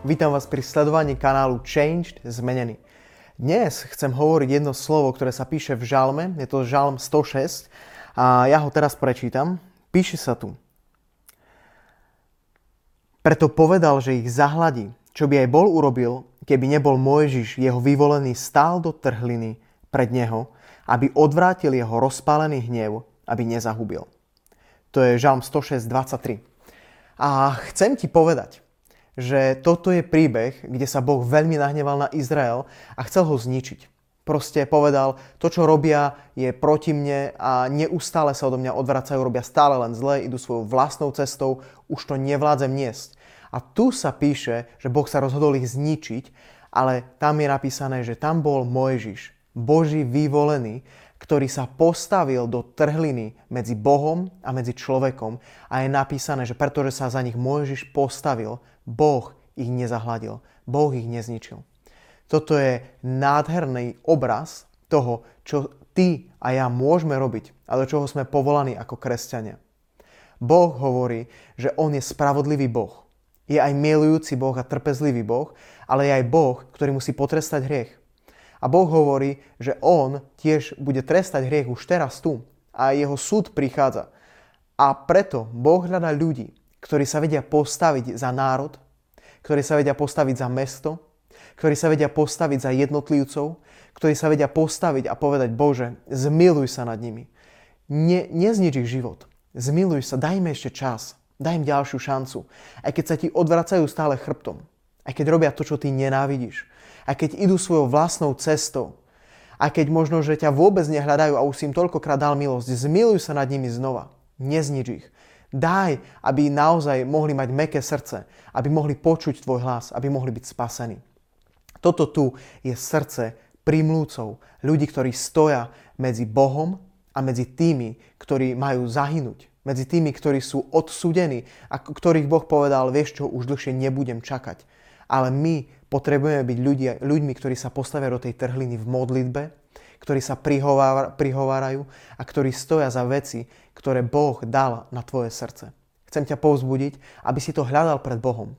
vítam vás pri sledovaní kanálu Changed Zmenený. Dnes chcem hovoriť jedno slovo, ktoré sa píše v žalme, je to žalm 106 a ja ho teraz prečítam. Píše sa tu. Preto povedal, že ich zahladí, čo by aj bol urobil, keby nebol Mojžiš, jeho vyvolený, stál do trhliny pred neho, aby odvrátil jeho rozpálený hnev, aby nezahubil. To je žalm 106, 23. A chcem ti povedať, že toto je príbeh, kde sa Boh veľmi nahneval na Izrael a chcel ho zničiť. Proste povedal, to čo robia je proti mne a neustále sa odo mňa odvracajú, robia stále len zle, idú svojou vlastnou cestou, už to nevládzem niesť. A tu sa píše, že Boh sa rozhodol ich zničiť, ale tam je napísané, že tam bol Mojžiš, Boží vyvolený, ktorý sa postavil do trhliny medzi Bohom a medzi človekom a je napísané, že pretože sa za nich Mojžiš postavil, Boh ich nezahladil, Boh ich nezničil. Toto je nádherný obraz toho, čo ty a ja môžeme robiť a do čoho sme povolaní ako kresťania. Boh hovorí, že On je spravodlivý Boh. Je aj milujúci Boh a trpezlivý Boh, ale je aj Boh, ktorý musí potrestať hriech. A Boh hovorí, že On tiež bude trestať hriech už teraz tu a jeho súd prichádza. A preto Boh hľadá ľudí, ktorí sa vedia postaviť za národ, ktorí sa vedia postaviť za mesto, ktorí sa vedia postaviť za jednotlivcov, ktorí sa vedia postaviť a povedať, Bože, zmiluj sa nad nimi. Ne, neznič ich život. Zmiluj sa, daj im ešte čas. Daj im ďalšiu šancu. Aj keď sa ti odvracajú stále chrbtom. Aj keď robia to, čo ty nenávidíš. Aj keď idú svojou vlastnou cestou. A keď možno, že ťa vôbec nehľadajú a už si im toľkokrát dal milosť, zmiluj sa nad nimi znova. Neznič ich. Daj, aby naozaj mohli mať meké srdce, aby mohli počuť tvoj hlas, aby mohli byť spasení. Toto tu je srdce primlúcov, ľudí, ktorí stoja medzi Bohom a medzi tými, ktorí majú zahynúť. Medzi tými, ktorí sú odsudení a ktorých Boh povedal, vieš čo, už dlhšie nebudem čakať. Ale my potrebujeme byť ľudia, ľuďmi, ktorí sa postavia do tej trhliny v modlitbe, ktorí sa prihovárajú a ktorí stoja za veci, ktoré Boh dal na tvoje srdce. Chcem ťa povzbudiť, aby si to hľadal pred Bohom.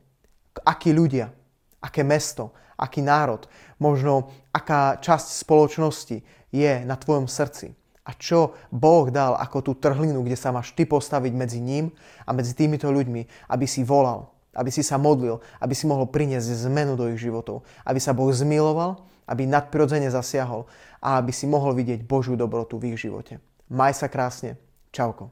Akí ľudia, aké mesto, aký národ, možno aká časť spoločnosti je na tvojom srdci. A čo Boh dal ako tú trhlinu, kde sa máš ty postaviť medzi ním a medzi týmito ľuďmi, aby si volal, aby si sa modlil, aby si mohol priniesť zmenu do ich životov, aby sa Boh zmiloval aby nadprirodzene zasiahol a aby si mohol vidieť Božiu dobrotu v ich živote. Maj sa krásne. Čauko.